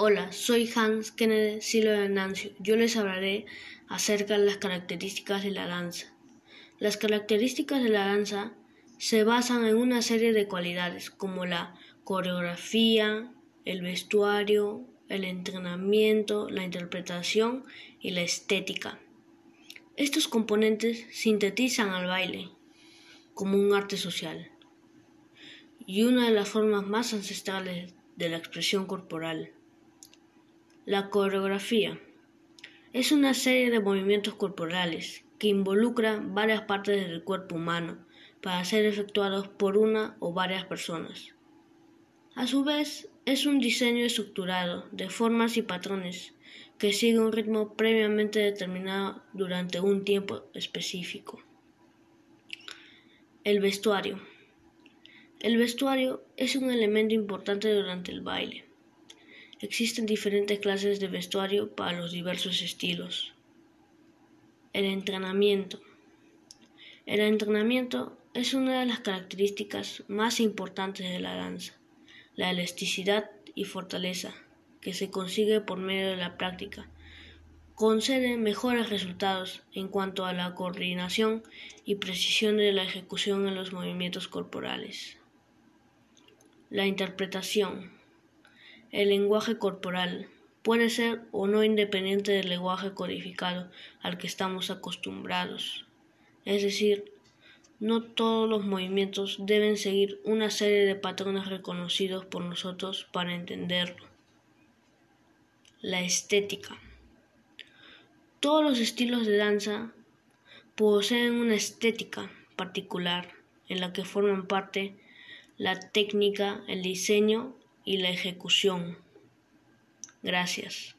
Hola, soy Hans Kennedy de Nancio. Yo les hablaré acerca de las características de la danza. Las características de la danza se basan en una serie de cualidades como la coreografía, el vestuario, el entrenamiento, la interpretación y la estética. Estos componentes sintetizan al baile como un arte social y una de las formas más ancestrales de la expresión corporal. La coreografía es una serie de movimientos corporales que involucran varias partes del cuerpo humano para ser efectuados por una o varias personas. A su vez, es un diseño estructurado de formas y patrones que sigue un ritmo previamente determinado durante un tiempo específico. El vestuario. El vestuario es un elemento importante durante el baile. Existen diferentes clases de vestuario para los diversos estilos. El entrenamiento. El entrenamiento es una de las características más importantes de la danza. La elasticidad y fortaleza que se consigue por medio de la práctica concede mejores resultados en cuanto a la coordinación y precisión de la ejecución en los movimientos corporales. La interpretación el lenguaje corporal puede ser o no independiente del lenguaje codificado al que estamos acostumbrados. Es decir, no todos los movimientos deben seguir una serie de patrones reconocidos por nosotros para entenderlo. La estética. Todos los estilos de danza poseen una estética particular en la que forman parte la técnica, el diseño y la ejecución. Gracias.